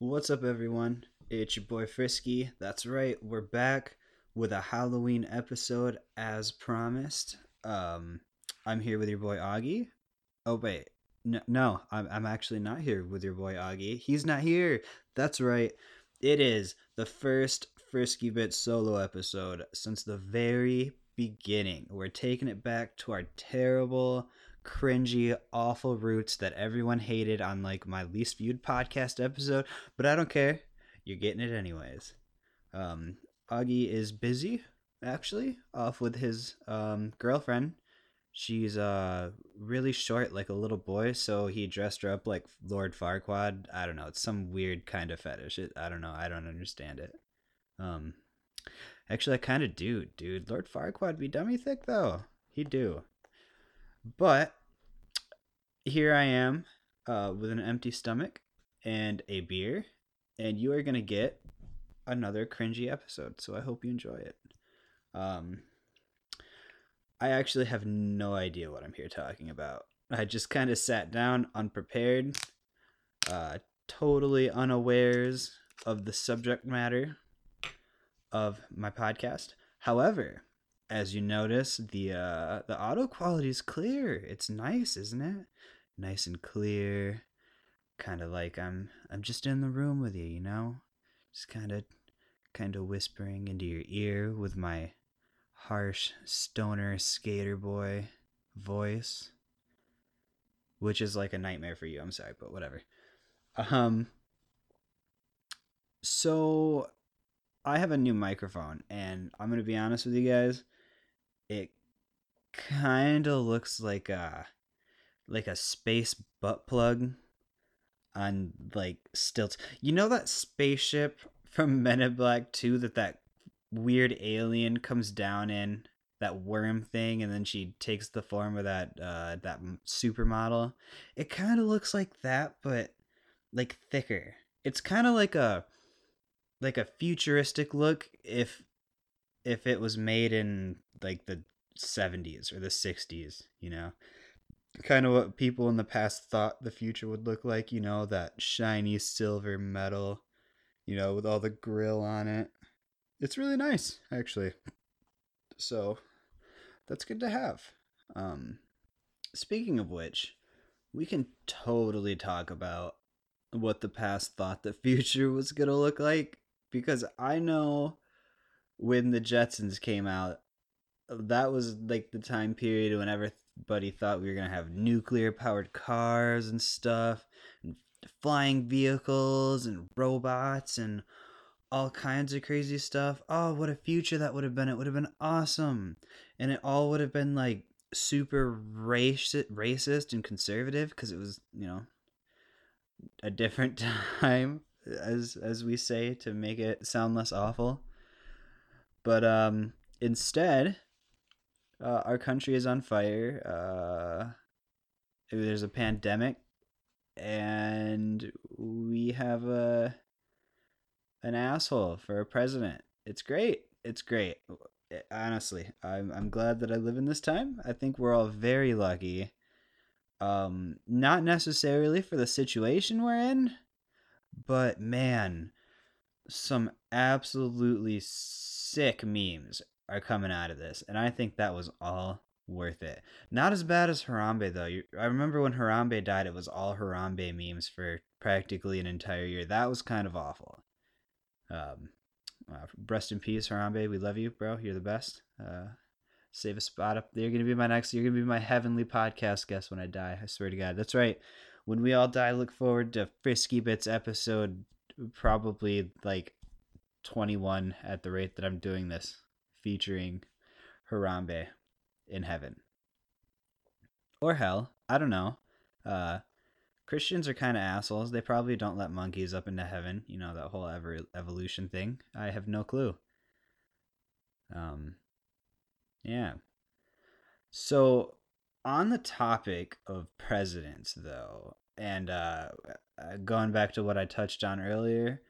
What's up, everyone? It's your boy Frisky. That's right, we're back with a Halloween episode as promised. Um, I'm here with your boy Augie. Oh wait, no, no, I'm I'm actually not here with your boy Augie. He's not here. That's right. It is the first Frisky Bit solo episode since the very beginning. We're taking it back to our terrible cringy, awful roots that everyone hated on like my least viewed podcast episode, but I don't care. You're getting it anyways. Um, Augie is busy, actually, off with his um, girlfriend. She's uh really short, like a little boy, so he dressed her up like Lord Farquaad. I don't know. It's some weird kind of fetish. It, I don't know. I don't understand it. Um, actually, I kind of do, dude. Lord Farquaad be dummy thick though. He do. But here I am uh, with an empty stomach and a beer, and you are going to get another cringy episode. So I hope you enjoy it. Um, I actually have no idea what I'm here talking about. I just kind of sat down unprepared, uh, totally unawares of the subject matter of my podcast. However, as you notice, the uh, the audio quality is clear. It's nice, isn't it? Nice and clear. Kind of like I'm I'm just in the room with you, you know? Just kind of kind of whispering into your ear with my harsh stoner skater boy voice, which is like a nightmare for you. I'm sorry, but whatever. Um so I have a new microphone and I'm going to be honest with you guys it kind of looks like a like a space butt plug on like stilts. You know that spaceship from Men in Black 2 that that weird alien comes down in that worm thing and then she takes the form of that uh that supermodel. It kind of looks like that but like thicker. It's kind of like a like a futuristic look if if it was made in like the 70s or the 60s, you know. Kind of what people in the past thought the future would look like, you know, that shiny silver metal, you know, with all the grill on it. It's really nice, actually. So, that's good to have. Um speaking of which, we can totally talk about what the past thought the future was going to look like because I know when the Jetsons came out, that was like the time period when everybody thought we were gonna have nuclear powered cars and stuff, and flying vehicles and robots and all kinds of crazy stuff. Oh, what a future that would have been! It would have been awesome, and it all would have been like super racist, racist and conservative because it was you know a different time as as we say to make it sound less awful. But um, instead, uh, our country is on fire. Uh, there's a pandemic, and we have a an asshole for a president. It's great. It's great. Honestly, I'm I'm glad that I live in this time. I think we're all very lucky. Um, not necessarily for the situation we're in, but man, some absolutely sick memes are coming out of this, and I think that was all worth it. Not as bad as Harambe though. I remember when Harambe died, it was all Harambe memes for practically an entire year. That was kind of awful. Um, uh, rest in peace, Harambe. We love you, bro. You're the best. Uh, save a spot up. You're gonna be my next. You're gonna be my heavenly podcast guest when I die. I swear to God. That's right. When we all die, look forward to Frisky Bits episode. Probably like 21 at the rate that I'm doing this featuring Harambe in heaven. Or hell, I don't know. Uh, Christians are kind of assholes. They probably don't let monkeys up into heaven. You know that whole ever evolution thing. I have no clue. Um, yeah. So on the topic of presidents, though, and uh, uh going back to what I touched on earlier,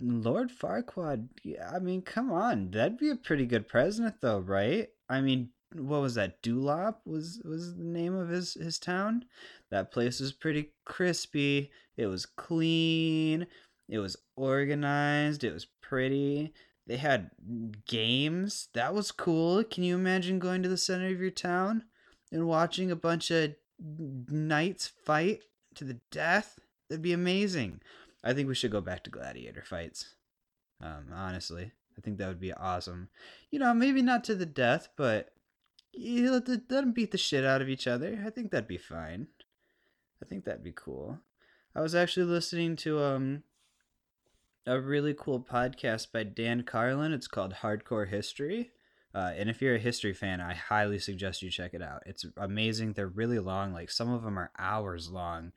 Lord Farquaad, I mean, come on. That'd be a pretty good president, though, right? I mean, what was that? Duloc was was the name of his his town. That place was pretty crispy. It was clean. It was organized. It was pretty. They had games. That was cool. Can you imagine going to the center of your town and watching a bunch of knights fight to the death? That'd be amazing. I think we should go back to gladiator fights. Um, honestly, I think that would be awesome. You know, maybe not to the death, but you let, let them beat the shit out of each other. I think that'd be fine. I think that'd be cool. I was actually listening to um a really cool podcast by Dan Carlin. It's called Hardcore History. Uh, and if you're a history fan, I highly suggest you check it out. It's amazing. They're really long, like some of them are hours long.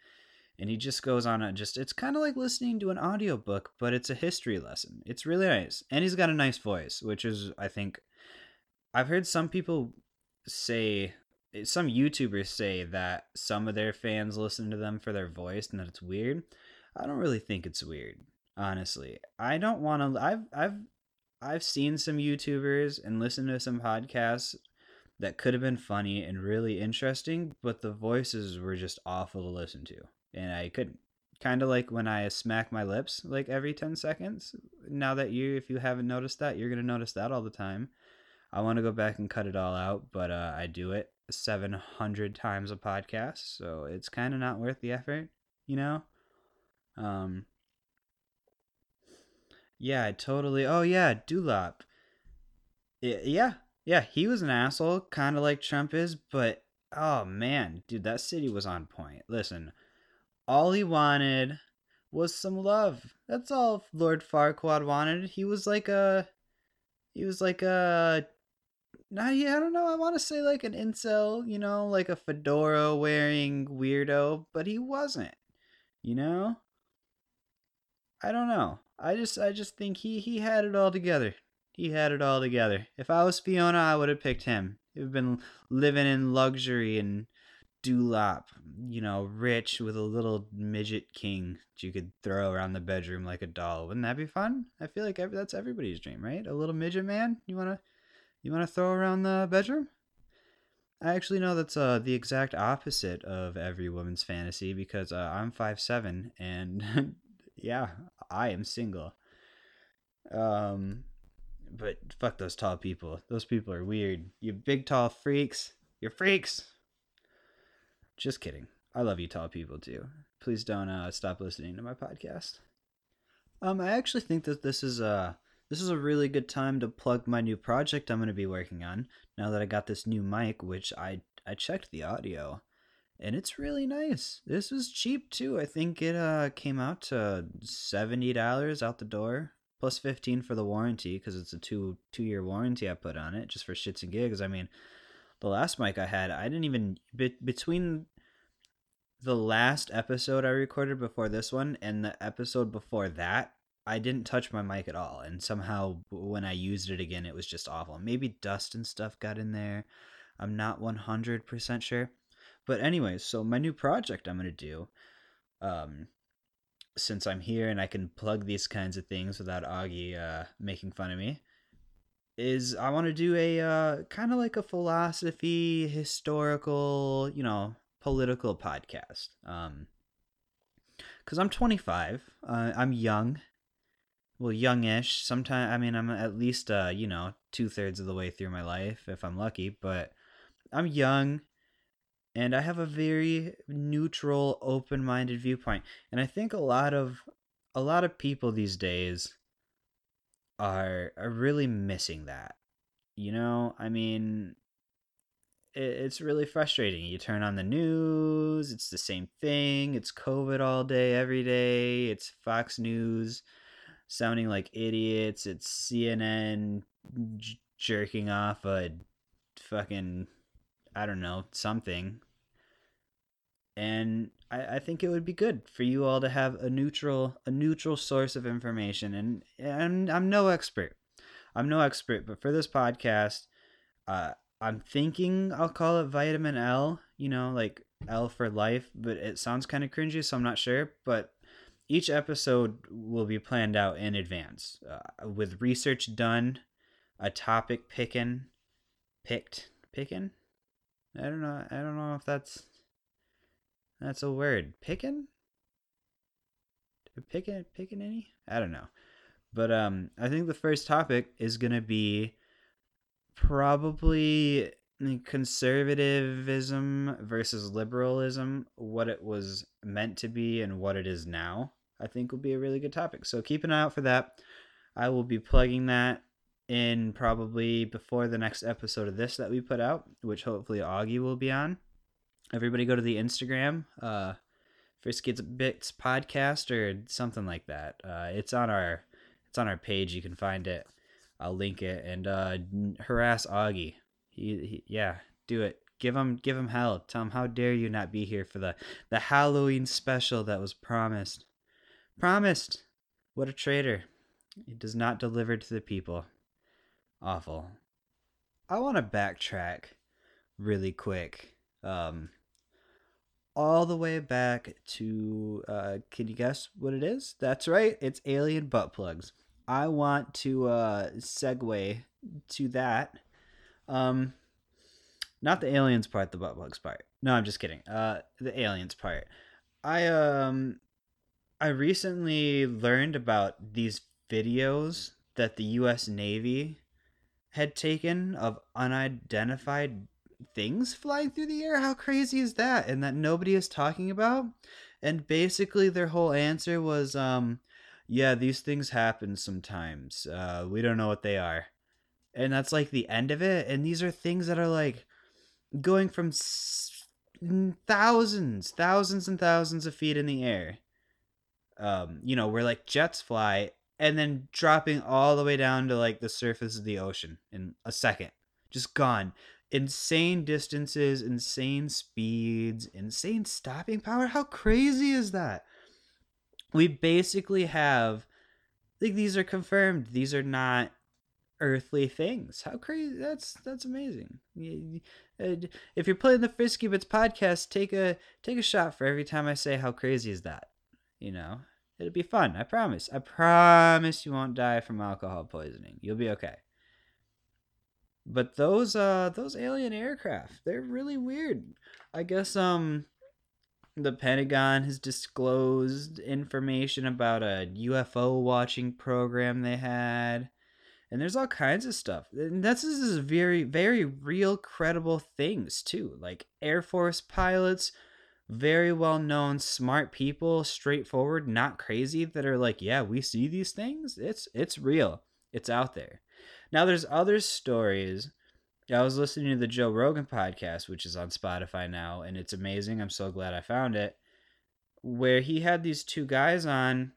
And he just goes on a just it's kind of like listening to an audiobook, but it's a history lesson. It's really nice. And he's got a nice voice, which is I think I've heard some people say eh, some YouTubers say that some of their fans listen to them for their voice and that it's weird. I don't really think it's weird honestly. I don't want to I've I've I've seen some YouTubers and listened to some podcasts that could have been funny and really interesting, but the voices were just awful to listen to. And I couldn't. Kind of like when I smack my lips like every 10 seconds. Now that you if you haven't noticed that, you're going to notice that all the time. I want to go back and cut it all out, but uh, I do it 700 times a podcast, so it's kind of not worth the effort, you know? Um yeah, I totally. Oh yeah, Duloc. Yeah, yeah, he was an asshole, kind of like Trump is, but oh man, dude, that city was on point. Listen, all he wanted was some love. That's all Lord Farquaad wanted. He was like a, he was like a, not yeah, I don't know. I want to say like an incel, you know, like a fedora wearing weirdo, but he wasn't. You know, I don't know. I just I just think he he had it all together. He had it all together. If I was Fiona, I would have picked him. He'd been living in luxury and Duloc, you know, rich with a little midget king that you could throw around the bedroom like a doll. Wouldn't that be fun? I feel like every, that's everybody's dream, right? A little midget man. You wanna you wanna throw around the bedroom? I actually know that's uh, the exact opposite of every woman's fantasy because uh, I'm five seven and yeah, I am single. Um, but fuck those tall people. Those people are weird. You big tall freaks. You're freaks. Just kidding. I love you tall people too. Please don't uh, stop listening to my podcast. Um, I actually think that this is a this is a really good time to plug my new project I'm going to be working on. Now that I got this new mic, which I I checked the audio and it's really nice. This was cheap too. I think it uh came out to seventy dollars out the door, plus fifteen for the warranty because it's a two two year warranty I put on it just for shits and gigs. I mean, the last mic I had, I didn't even be, between the last episode I recorded before this one and the episode before that. I didn't touch my mic at all, and somehow when I used it again, it was just awful. Maybe dust and stuff got in there. I'm not 100% sure but anyways, so my new project I'm gonna do, um, since I'm here and I can plug these kinds of things without Augie uh, making fun of me, is I want to do a uh, kind of like a philosophy, historical, you know, political podcast. Um, because I'm 25, uh, I'm young, well, youngish. Sometimes I mean I'm at least uh, you know two thirds of the way through my life if I'm lucky, but I'm young and I have a very neutral, open-minded viewpoint. And I think a lot of a lot of people these days are are really missing that. You know, I mean, it, it's really frustrating. You turn on the news, it's the same thing. It's COVID all day, every day. It's Fox News sounding like idiots. It's CNN j- jerking off a fucking I don't know, something and I, I think it would be good for you all to have a neutral a neutral source of information and and I'm no expert I'm no expert but for this podcast uh I'm thinking I'll call it vitamin L you know like L for life but it sounds kind of cringy so I'm not sure but each episode will be planned out in advance uh, with research done a topic picking picked picking. I don't know. I don't know if that's that's a word. Picking? Picking picking any? I don't know. But um I think the first topic is to be probably conservatism versus liberalism, what it was meant to be and what it is now. I think will be a really good topic. So keep an eye out for that. I will be plugging that in probably before the next episode of this that we put out, which hopefully Augie will be on. Everybody go to the Instagram, uh, Frisky Bits podcast or something like that. Uh, it's on our it's on our page. You can find it. I'll link it and uh, harass Augie. He, he, yeah, do it. Give him give him hell. Tell him how dare you not be here for the the Halloween special that was promised. Promised. What a traitor. He does not deliver to the people. Awful. I want to backtrack really quick. Um, all the way back to uh, can you guess what it is? That's right, it's alien butt plugs. I want to uh, segue to that. Um, not the aliens part, the butt plugs part. No, I'm just kidding. Uh, the aliens part. I um, I recently learned about these videos that the U.S. Navy had taken of unidentified things flying through the air. How crazy is that? And that nobody is talking about. And basically, their whole answer was, um, "Yeah, these things happen sometimes. Uh, we don't know what they are." And that's like the end of it. And these are things that are like going from s- thousands, thousands and thousands of feet in the air. Um, you know, where like jets fly and then dropping all the way down to like the surface of the ocean in a second. Just gone. Insane distances, insane speeds, insane stopping power. How crazy is that? We basically have like these are confirmed. These are not earthly things. How crazy that's that's amazing. If you're playing the Frisky Bits podcast, take a take a shot for every time I say how crazy is that. You know, It'll be fun. I promise. I promise you won't die from alcohol poisoning. You'll be okay. But those uh those alien aircraft, they're really weird. I guess um the Pentagon has disclosed information about a UFO watching program they had. And there's all kinds of stuff. And this is very, very real, credible things, too. Like Air Force pilots very well known smart people straightforward not crazy that are like yeah we see these things it's it's real it's out there now there's other stories. I was listening to the joe rogan podcast which is on spotify now and it's amazing. I'm so glad i found it. Where he had these two guys on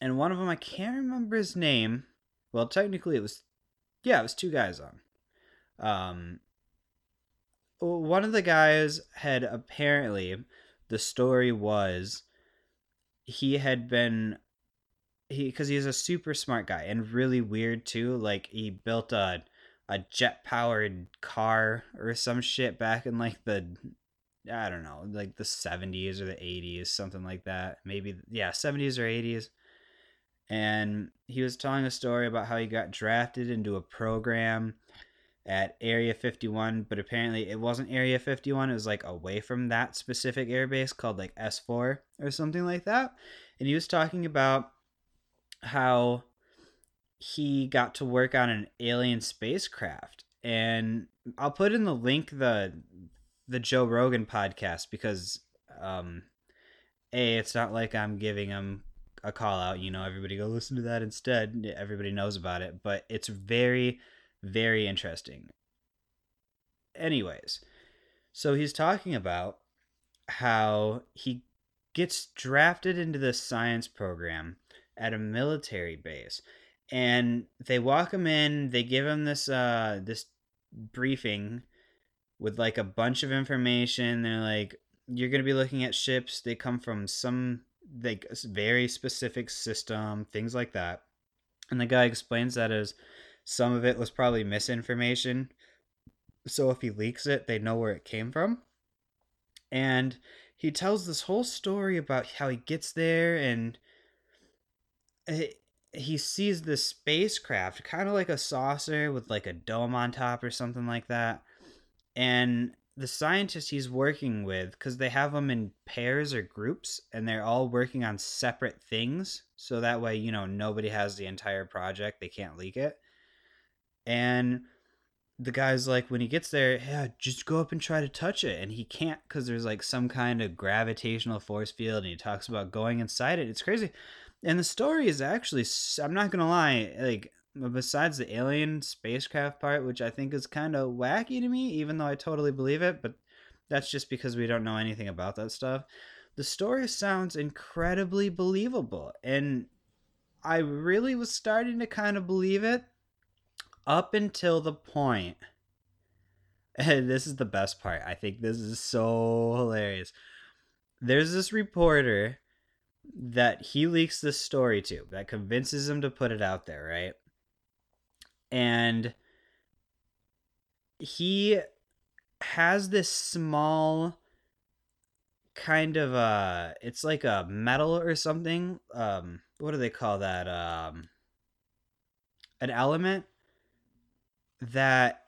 and one of them i can't remember his name. Well technically it was yeah it was two guys on. Um one of the guys had apparently the story was he had been he because he's a super smart guy and really weird too like he built a a jet powered car or some shit back in like the i don't know like the 70s or the 80s something like that maybe yeah 70s or 80s and he was telling a story about how he got drafted into a program at Area 51, but apparently it wasn't Area 51. It was like away from that specific airbase called like S4 or something like that. And he was talking about how he got to work on an alien spacecraft. And I'll put in the link the the Joe Rogan podcast because um a it's not like I'm giving him a call out, you know, everybody go listen to that instead. Everybody knows about it, but it's very very interesting. Anyways, so he's talking about how he gets drafted into this science program at a military base and they walk him in they give him this uh this briefing with like a bunch of information they're like you're to be looking at ships they come from some like very specific system things like that and the guy explains that as some of it was probably misinformation. So if he leaks it, they know where it came from. And he tells this whole story about how he gets there and he sees this spacecraft, kind of like a saucer with like a dome on top or something like that. and the scientist he's working with because they have them in pairs or groups and they're all working on separate things so that way you know nobody has the entire project they can't leak it and the guy's like when he gets there yeah just go up and try to touch it and he can't because there's like some kind of gravitational force field and he talks about going inside it it's crazy and the story is actually i'm not gonna lie like besides the alien spacecraft part, which I think is kind of wacky to me, even though I totally believe it, but that's just because we don't know anything about that stuff. The story sounds incredibly believable, and I really was starting to kind of believe it up until the point. And this is the best part. I think this is so hilarious. There's this reporter that he leaks this story to that convinces him to put it out there, right? and he has this small kind of uh it's like a metal or something um what do they call that um an element that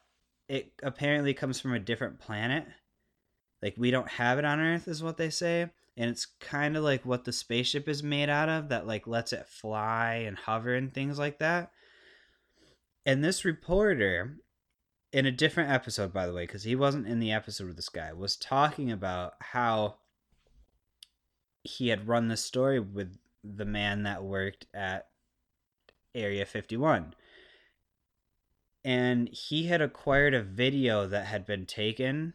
it apparently comes from a different planet like we don't have it on earth is what they say and it's kind of like what the spaceship is made out of that like lets it fly and hover and things like that and this reporter, in a different episode, by the way, because he wasn't in the episode with this guy, was talking about how he had run the story with the man that worked at Area 51. And he had acquired a video that had been taken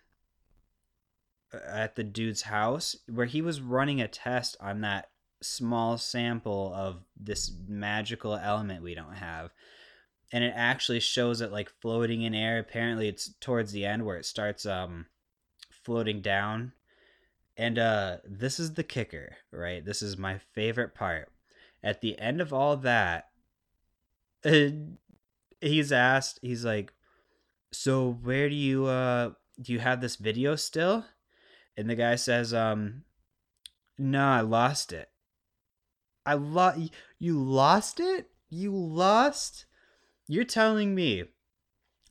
at the dude's house where he was running a test on that small sample of this magical element we don't have and it actually shows it like floating in air. Apparently, it's towards the end where it starts um floating down. And uh this is the kicker, right? This is my favorite part. At the end of all that, he's asked, he's like, "So where do you uh do you have this video still?" And the guy says, "Um no, I lost it." I lost you lost it? You lost you're telling me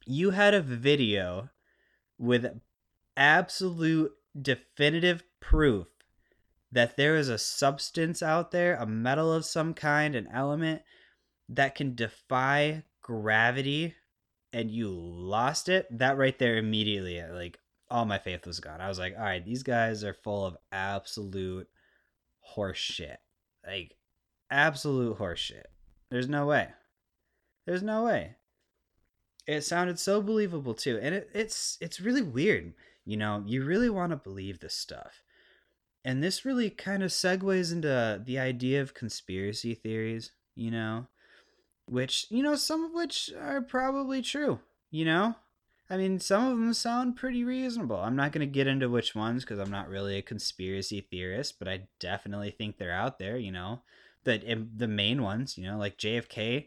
you had a video with absolute definitive proof that there is a substance out there, a metal of some kind, an element that can defy gravity and you lost it, that right there immediately like all my faith was gone. I was like, all right, these guys are full of absolute horse shit. Like absolute horse shit. There's no way. There's no way. It sounded so believable too, and it, it's it's really weird. You know, you really want to believe this stuff, and this really kind of segues into the idea of conspiracy theories. You know, which you know some of which are probably true. You know, I mean, some of them sound pretty reasonable. I'm not going to get into which ones because I'm not really a conspiracy theorist, but I definitely think they're out there. You know, that the main ones. You know, like JFK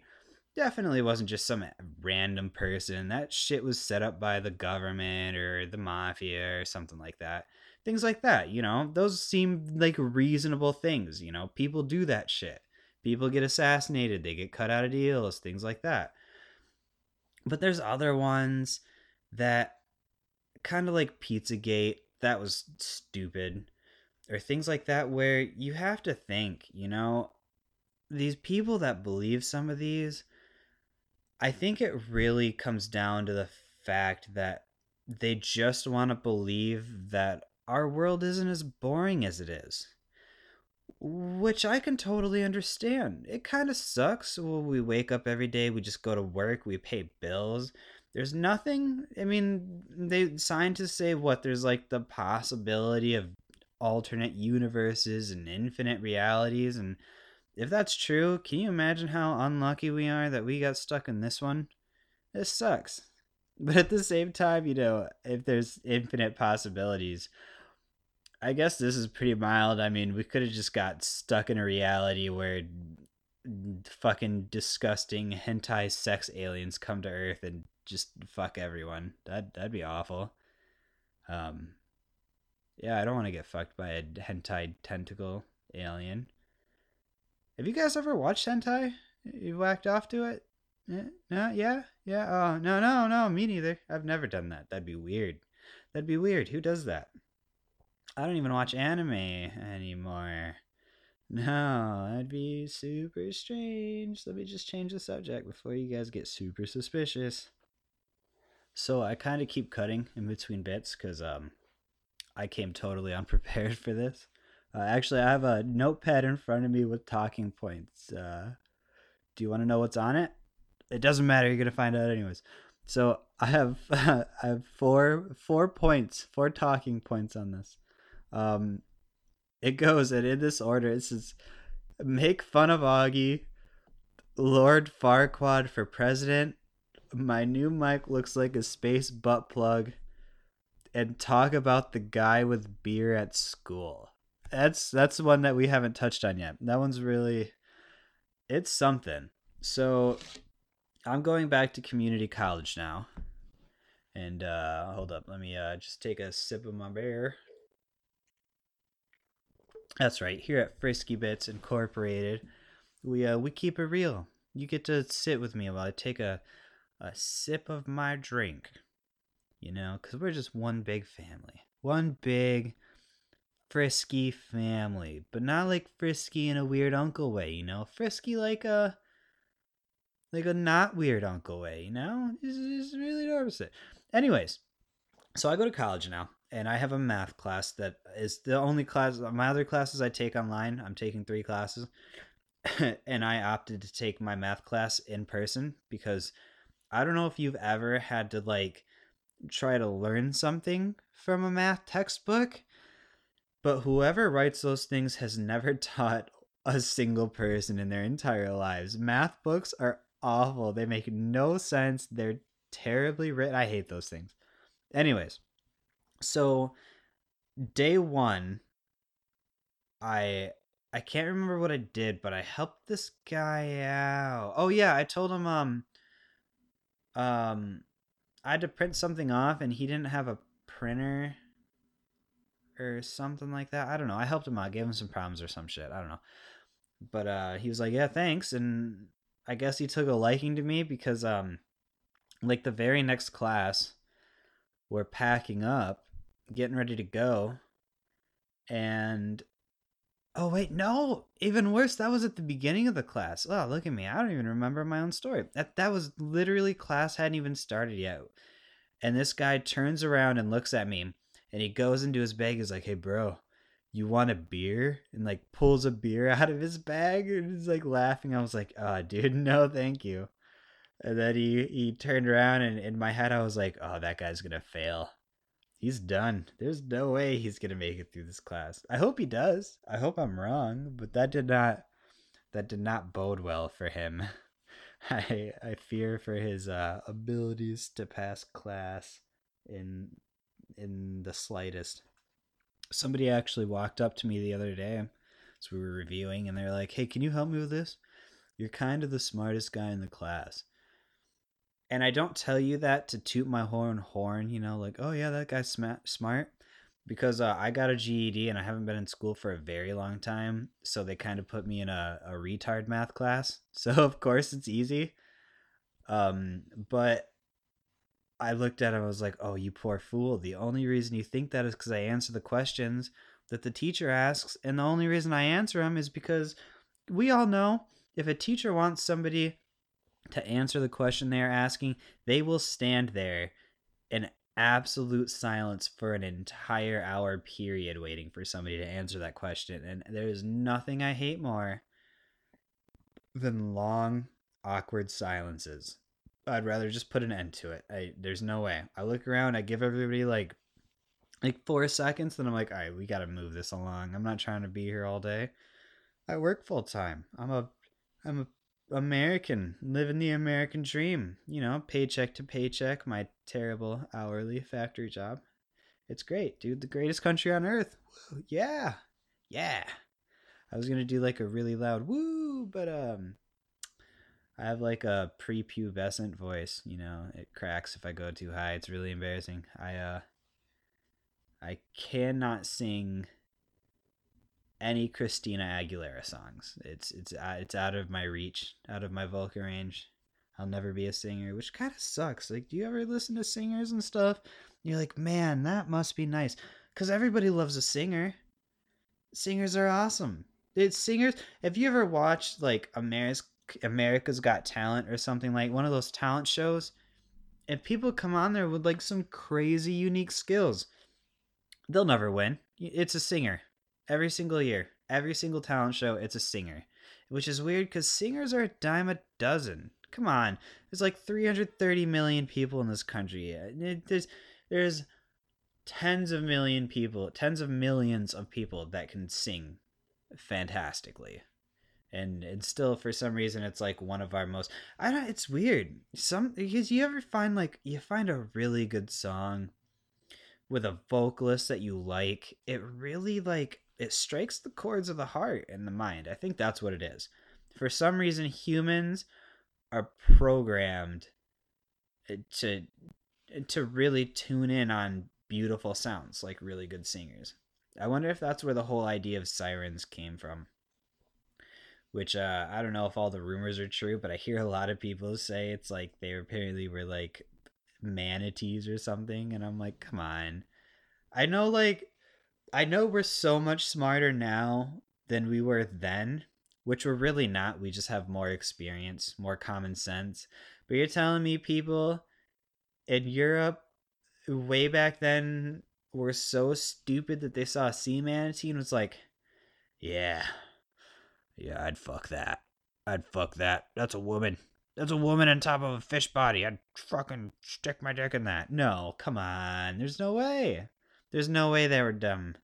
definitely wasn't just some random person. That shit was set up by the government or the mafia or something like that. Things like that, you know, those seem like reasonable things. You know, people do that shit. People get assassinated, they get cut out of deals, things like that. But there's other ones that kind of like Pizzagate, that was stupid. Or things like that where you have to think, you know, these people that believe some of these I think it really comes down to the fact that they just want to believe that our world isn't as boring as it is. Which I can totally understand. It kind of sucks when we wake up every day, we just go to work, we pay bills. There's nothing, I mean, they scientists say what there's like the possibility of alternate universes and infinite realities and if that's true, can you imagine how unlucky we are that we got stuck in this one? This sucks. But at the same time, you know, if there's infinite possibilities, I guess this is pretty mild. I mean, we could have just got stuck in a reality where fucking disgusting hentai sex aliens come to Earth and just fuck everyone. That that'd be awful. Um, yeah, I don't want to get fucked by a hentai tentacle alien. Have you guys ever watched hentai? You whacked off to it? No, yeah, yeah. Oh, no, no, no, me neither. I've never done that. That'd be weird. That'd be weird. Who does that? I don't even watch anime anymore. No, that'd be super strange. Let me just change the subject before you guys get super suspicious. So I kind of keep cutting in between bits because um, I came totally unprepared for this. Uh, actually, I have a notepad in front of me with talking points. Uh, do you want to know what's on it? It doesn't matter. You're gonna find out anyways. So I have I have four four points, four talking points on this. Um, it goes, and in this order, it says, "Make fun of Augie, Lord Farquaad for president. My new mic looks like a space butt plug, and talk about the guy with beer at school." That's that's the one that we haven't touched on yet. That one's really, it's something. So, I'm going back to community college now. And uh, hold up, let me uh, just take a sip of my beer. That's right. Here at Frisky Bits Incorporated, we uh we keep it real. You get to sit with me while I take a a sip of my drink. You know, cuz we're just one big family. One big frisky family, but not like frisky in a weird uncle way, you know? Frisky like a like a not weird uncle way, you know? It's, it's really the opposite. Anyways, so I go to college now and I have a math class that is the only class. My other classes I take online. I'm taking three classes, and I opted to take my math class in person because I don't know if you've ever had to like try to learn something from a math textbook, but whoever writes those things has never taught a single person in their entire lives. Math books are awful. They make no sense. They're terribly written. I hate those things. Anyways, so day one i i can't remember what i did but i helped this guy out oh yeah i told him um um i had to print something off and he didn't have a printer or something like that. I don't know. I helped him out gave him some problems or some shit. I don't know. But uh he was like yeah thanks. And i guess he took a liking to me because um like the very next class we're packing up getting ready to go. And oh wait, no, even worse, that was at the beginning of the class. Oh, look at me. I don't even remember my own story. That that was literally class hadn't even started yet. And this guy turns around and looks at me and he goes into his bag He's like, "Hey bro, you want a beer?" and like pulls a beer out of his bag and he's like laughing. I was like, "Oh, dude, no, thank you." And then he he turned around and in my head I was like, "Oh, that guy's to fail." He's done. There's no way he's gonna make it through this class. I hope he does. I hope I'm wrong, but that did not that did not bode well for him. I I fear for his uh, abilities to pass class in in the slightest. Somebody actually walked up to me the other day as we were reviewing, and they're like, "Hey, can you help me with this? You're kind of the smartest guy in the class." And I don't tell you that to toot my horn horn, you know, like, oh yeah, that guy's smart, smart, because uh, I got a GED and I haven't been in school for a very long time, so they kind of put me in a, a retard math class. So of course it's easy, um, but I looked at him, I was like, oh, you poor fool. The only reason you think that is because I answer the questions that the teacher asks, and the only reason I answer them is because we all know if a teacher wants somebody to answer the question they are asking, they will stand there in absolute silence for an entire hour period waiting for somebody to answer that question. And there is nothing I hate more than long, awkward silences. I'd rather just put an end to it. I there's no way. I look around, I give everybody like like four seconds, then I'm like, all right, we gotta move this along. I'm not trying to be here all day. I work full time. I'm a I'm a American, living the American dream, you know, paycheck to paycheck, my terrible hourly factory job. It's great, dude. The greatest country on earth. Yeah. Yeah. I was going to do like a really loud woo, but um I have like a prepubescent voice, you know. It cracks if I go too high. It's really embarrassing. I uh I cannot sing any Christina Aguilera songs. It's it's uh, it's out of my reach, out of my vocal range. I'll never be a singer, which kind of sucks. Like, do you ever listen to singers and stuff You're like, man, that must be nice. Because everybody loves a singer. Singers are awesome. It's singers. Have you ever watched like America's America's Got Talent or something like one of those talent shows? And people come on there with like some crazy unique skills. They'll never win. It's a singer. Every single year, every single talent show, it's a singer. Which is weird because singers are a dime a dozen. Come on, there's like 330 million people in this country. Uh, there's there's tens of million people, tens of millions of people that can sing fantastically. And and still for some reason it's like one of our most I don't it's weird. Some because you ever find like you find a really good song with a vocalist that you like, it really like it strikes the chords of the heart and the mind. I think that's what it is. For some reason humans are programmed to to really tune in on beautiful sounds like really good singers. I wonder if that's where the whole idea of sirens came from. Which uh, I don't know if all the rumors are true, but I hear a lot of people say it's like they apparently were like manatees or something, and I'm like, come on. I know like I know we're so much smarter now than we were then, which we're really not. We just have more experience, more common sense. But you're telling me people in Europe way back then were so stupid that they saw a sea manatee and was like, yeah, yeah, I'd fuck that. I'd fuck that. That's a woman. That's a woman on top of a fish body. I'd fucking stick my dick in that. No, come on. There's no way. There's no way they were dumb.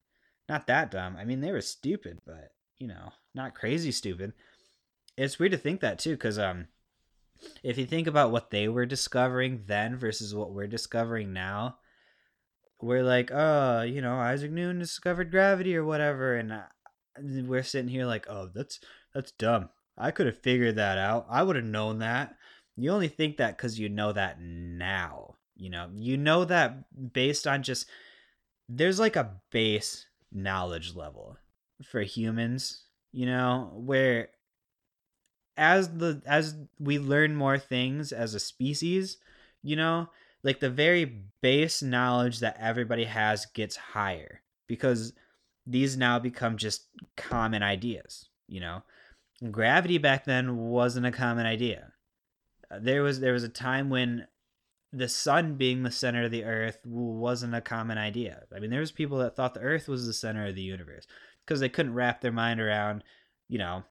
Not that dumb. I mean, they were stupid, but, you know, not crazy stupid. It's weird to think that, too, because, um, if you think about what they were discovering then versus what we're discovering now, we're like, oh, you know, Isaac Newton discovered gravity or whatever, and uh, we're sitting here like, oh, that's that's dumb. I could have figured that out. I would have known that. You only think that because you know that now. You know, you know that based on just there's like a base knowledge level for humans. You know, where as the as we learn more things as a species, you know, like the very base knowledge that everybody has gets higher because these now become just common ideas, you know. Gravity back then wasn't a common idea. There was there was a time when the sun being the center of the earth wasn't a common idea. I mean, there was people that thought the earth was the center of the universe because they couldn't wrap their mind around, you know,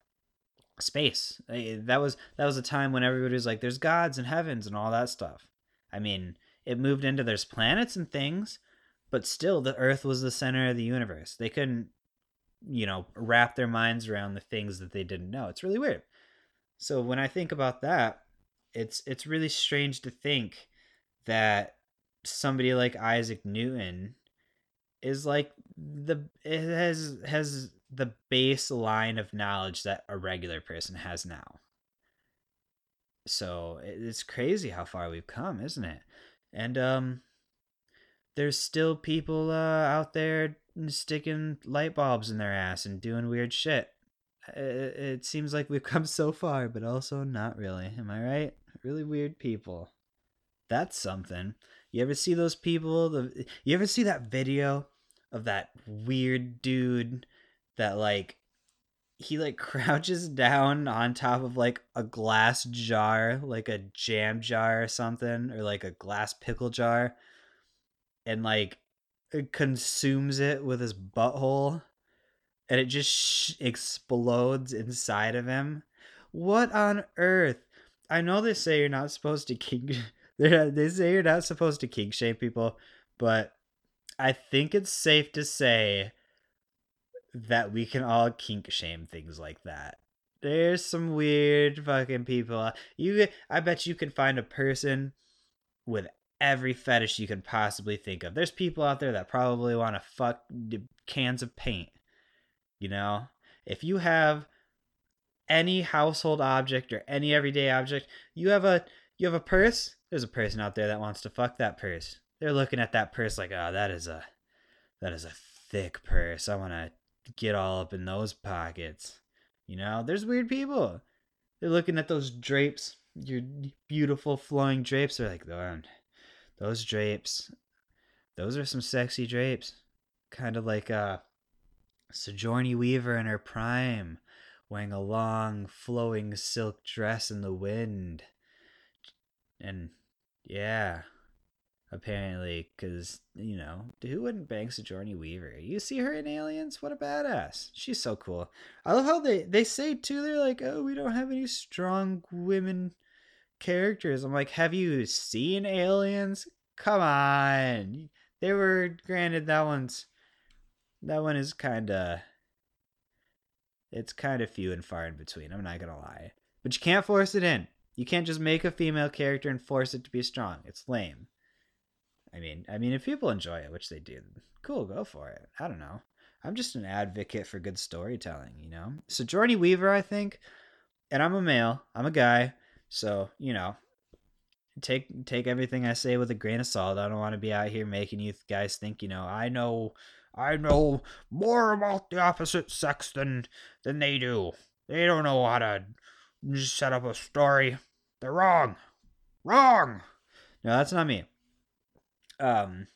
space. That was that was a time when everybody was like, "There's gods and heavens and all that stuff." I mean, it moved into there's planets and things, but still, the Earth was the center of the universe. They couldn't, you know, wrap their minds around the things that they didn't know. It's really weird. So when I think about that, it's it's really strange to think that somebody like Isaac Newton is like the it has has the baseline of knowledge that a regular person has now. So it's crazy how far we've come, isn't it? And um there's still people uh, out there sticking light bulbs in their ass and doing weird shit. It, it seems like we've come so far, but also not really. Am I right? Really weird people. That's something. You ever see those people? The you ever see that video of that weird dude that like he like crouches down on top of like a glass jar, like a jam jar or something, or like a glass pickle jar, and like uh, consumes it with his butthole, and it just sh- explodes inside of him. What on earth? I know they say you're not supposed to king. They say you're not supposed to kink shame people, but I think it's safe to say that we can all kink shame things like that. There's some weird fucking people. Uh, you, I bet you can find a person with every fetish you could possibly think of. There's people out there that probably want to fuck cans of paint. You know, if you have any household object or any everyday object, you have a you have a purse. There's a person out there that wants to fuck that purse. They're looking at that purse like, oh, that is a that is a thick purse. I want to get all up in those pockets. You know, there's weird people. They're looking at those drapes, your beautiful flowing drapes. They're like, those drapes, those are some sexy drapes. Kind of like uh Sigourney Weaver in her prime, wearing a long, flowing silk dress in the wind. And yeah, apparently, because, you know, who wouldn't bang Sigourney Weaver? You see her in Aliens? What a badass. She's so cool. I love how they, they say, too, they're like, oh, we don't have any strong women characters. I'm like, have you seen Aliens? Come on. They were, granted, that one's that one is kind of it's kind of few and far in between i'm not gonna lie but you can't force it in you can't just make a female character and force it to be strong. It's lame. I mean i mean if people enjoy it which they do cool go for it. I don't know. I'm just an advocate for good storytelling you know? So jordan weaver i think and i'm a male. I'm a guy. So you know take take everything i say with a grain of salt. I don't want to be out here making you guys think you know i know I know more about the opposite sex than than they do. They don't know how to set up a story. They're wrong. Wrong. No, that's not me. Um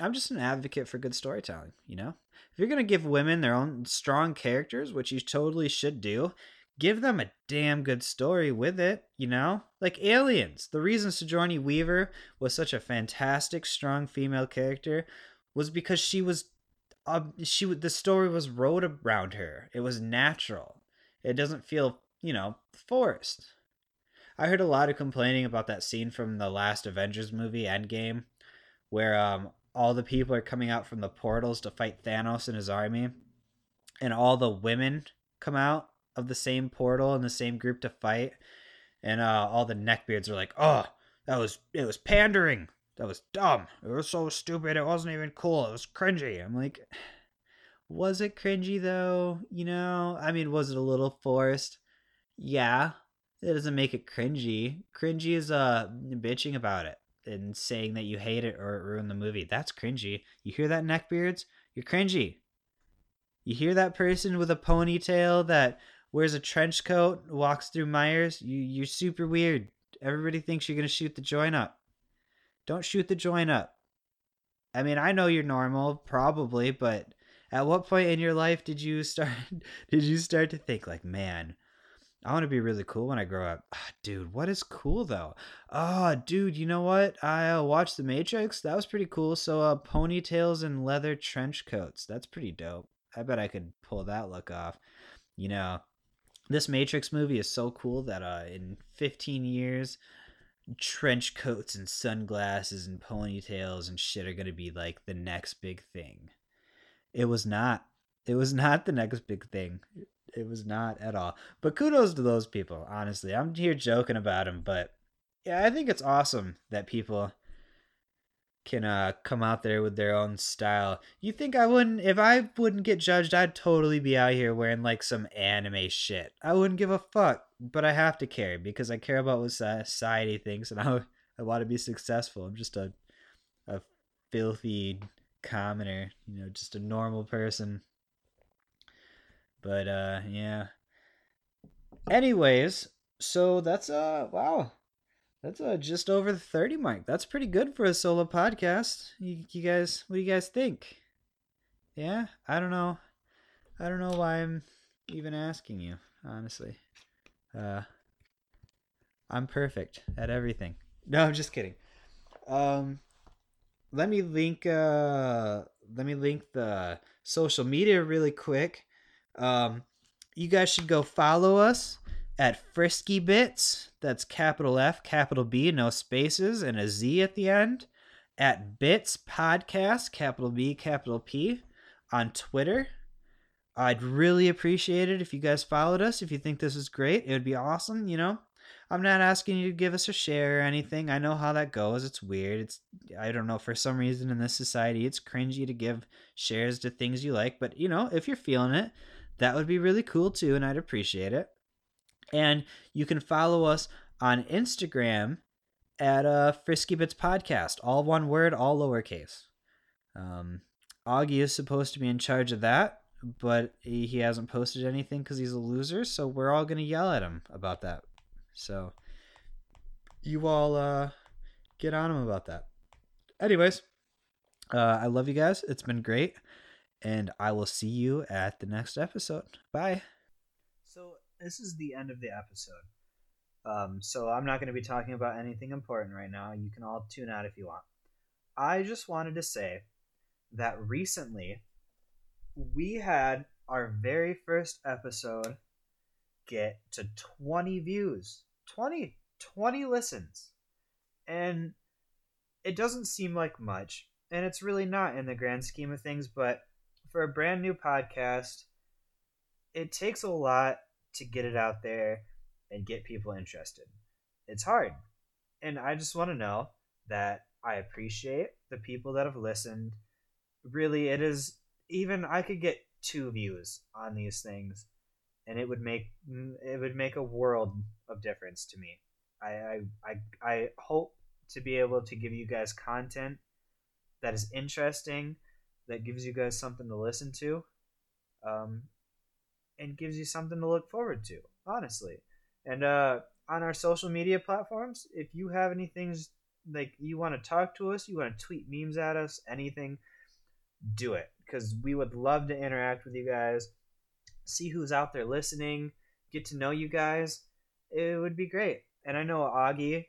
I'm just an advocate for good storytelling, you know? If you're going to give women their own strong characters, which you totally should do, give them a damn good story with it, you know? Like Aliens. The reason Sigourney Weaver was such a fantastic, strong female character was because she was uh, she the story was wrote around her. It was natural. It doesn't feel, you know, forced. I heard a lot of complaining about that scene from the last Avengers movie, Endgame, where um all the people are coming out from the portals to fight Thanos and his army, and all the women come out of the same portal in the same group to fight, and uh, all the neckbeards are like, "Oh, that was it was pandering that was dumb. It was so stupid. It wasn't even cool. It was cringy. I'm like, was it cringy though? You know, I mean, was it a little forced? Yeah, it doesn't make it cringy. Cringy is uh bitching about it and saying that you hate it or it ruined the movie. That's cringy. You hear that, neckbeards? You're cringy. You hear that person with a ponytail that wears a trench coat, walks through Meijers? You you're super weird. Everybody thinks you're gonna shoot the joint up. Don't shoot the joint up. I mean, I know you're normal, probably, but at what point in your life did you start did you start to think like, man, I want to be really cool when I grow up. Oh, dude, what is cool though? Oh, dude, you know what? I uh, watched The Matrix. That was pretty cool. So, uh, ponytails and leather trench coats. That's pretty dope. I bet I could pull that look off. You know, this Matrix movie is so cool that uh, in 15 years, trench coats and sunglasses and ponytails and shit are going to be like the next big thing. It was not. It was not the next big thing. It was not at all. But kudos to those people, honestly. I'm here joking about them, but yeah, I think it's awesome that people can uh come out there with their own style. You think I wouldn't if I wouldn't get judged, I'd totally be out here wearing like some anime shit. I wouldn't give a fuck, but I have to care because I care about what society thinks and I I want to be successful. I'm just a a filthy commoner, you know, just a normal person. But uh yeah. Anyways, so that's uh wow. That's uh, just over the 30 mark. That's pretty good for a solo podcast. You, you guys, what do you guys think? Yeah, I don't know. I don't know why I'm even asking you, honestly. Uh, I'm perfect at everything. No, I'm just kidding. Um, let me link. Uh, let me link the social media really quick. Um, you guys should go follow us at FriskyBitz. That's capital F, capital B, no spaces, and a Z at the end. At Bits Podcast, capital B, capital P, on Twitter. I'd really appreciate it if you guys followed us. If you think this is great, it would be awesome. You know, I'm not asking you to give us a share or anything. I know how that goes. It's weird. It's I don't know for some reason in this society it's cringy to give shares to things you like, but you know, if you're feeling it, that would be really cool too and I'd appreciate it. And you can follow us on Instagram at uh, Frisky Bits Podcast, all one word, all lowercase. Um, Augie is supposed to be in charge of that, but he, hasn't posted anything because he's a loser. So we're all gonna yell at him about that. So you all uh, get on him about that. Anyways, Uh, I love you guys. It's been great. And I will see you at the next episode. Bye. So, this is the end of the episode. Um, so, I'm not going to be talking about anything important right now. You can all tune out if you want. I just wanted to say that recently we had our very first episode get to 20 views 20 20 listens and it doesn't seem like much and it's really not in the grand scheme of things but for a brand new podcast it takes a lot to get it out there and get people interested. It's hard. And i just want to know that i appreciate the people that have listened. Really it is even i could get two views on these things and it would make mm, it would make a world of difference to me. I I I, I hope to be able to give you guys content that is interesting, that gives you guys something to listen to, um, and gives you something to look forward to. Honestly, and uh, on our social media platforms, if you have any things like you want to talk to us, you want to tweet memes at us, anything, do it because we would love to interact with you guys see who's out there listening, get to know you guys. It would be great. And I know Augie,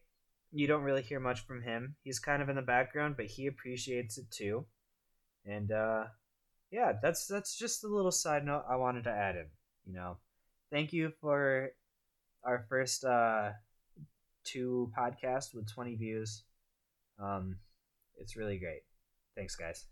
you don't really hear much from him. He's kind of in the background, but he appreciates it too. And uh, yeah, that's that's just a little side note I wanted to add in. You know, thank you for our first uh, two podcasts with 20 views. Um, it's really great. Thanks, guys.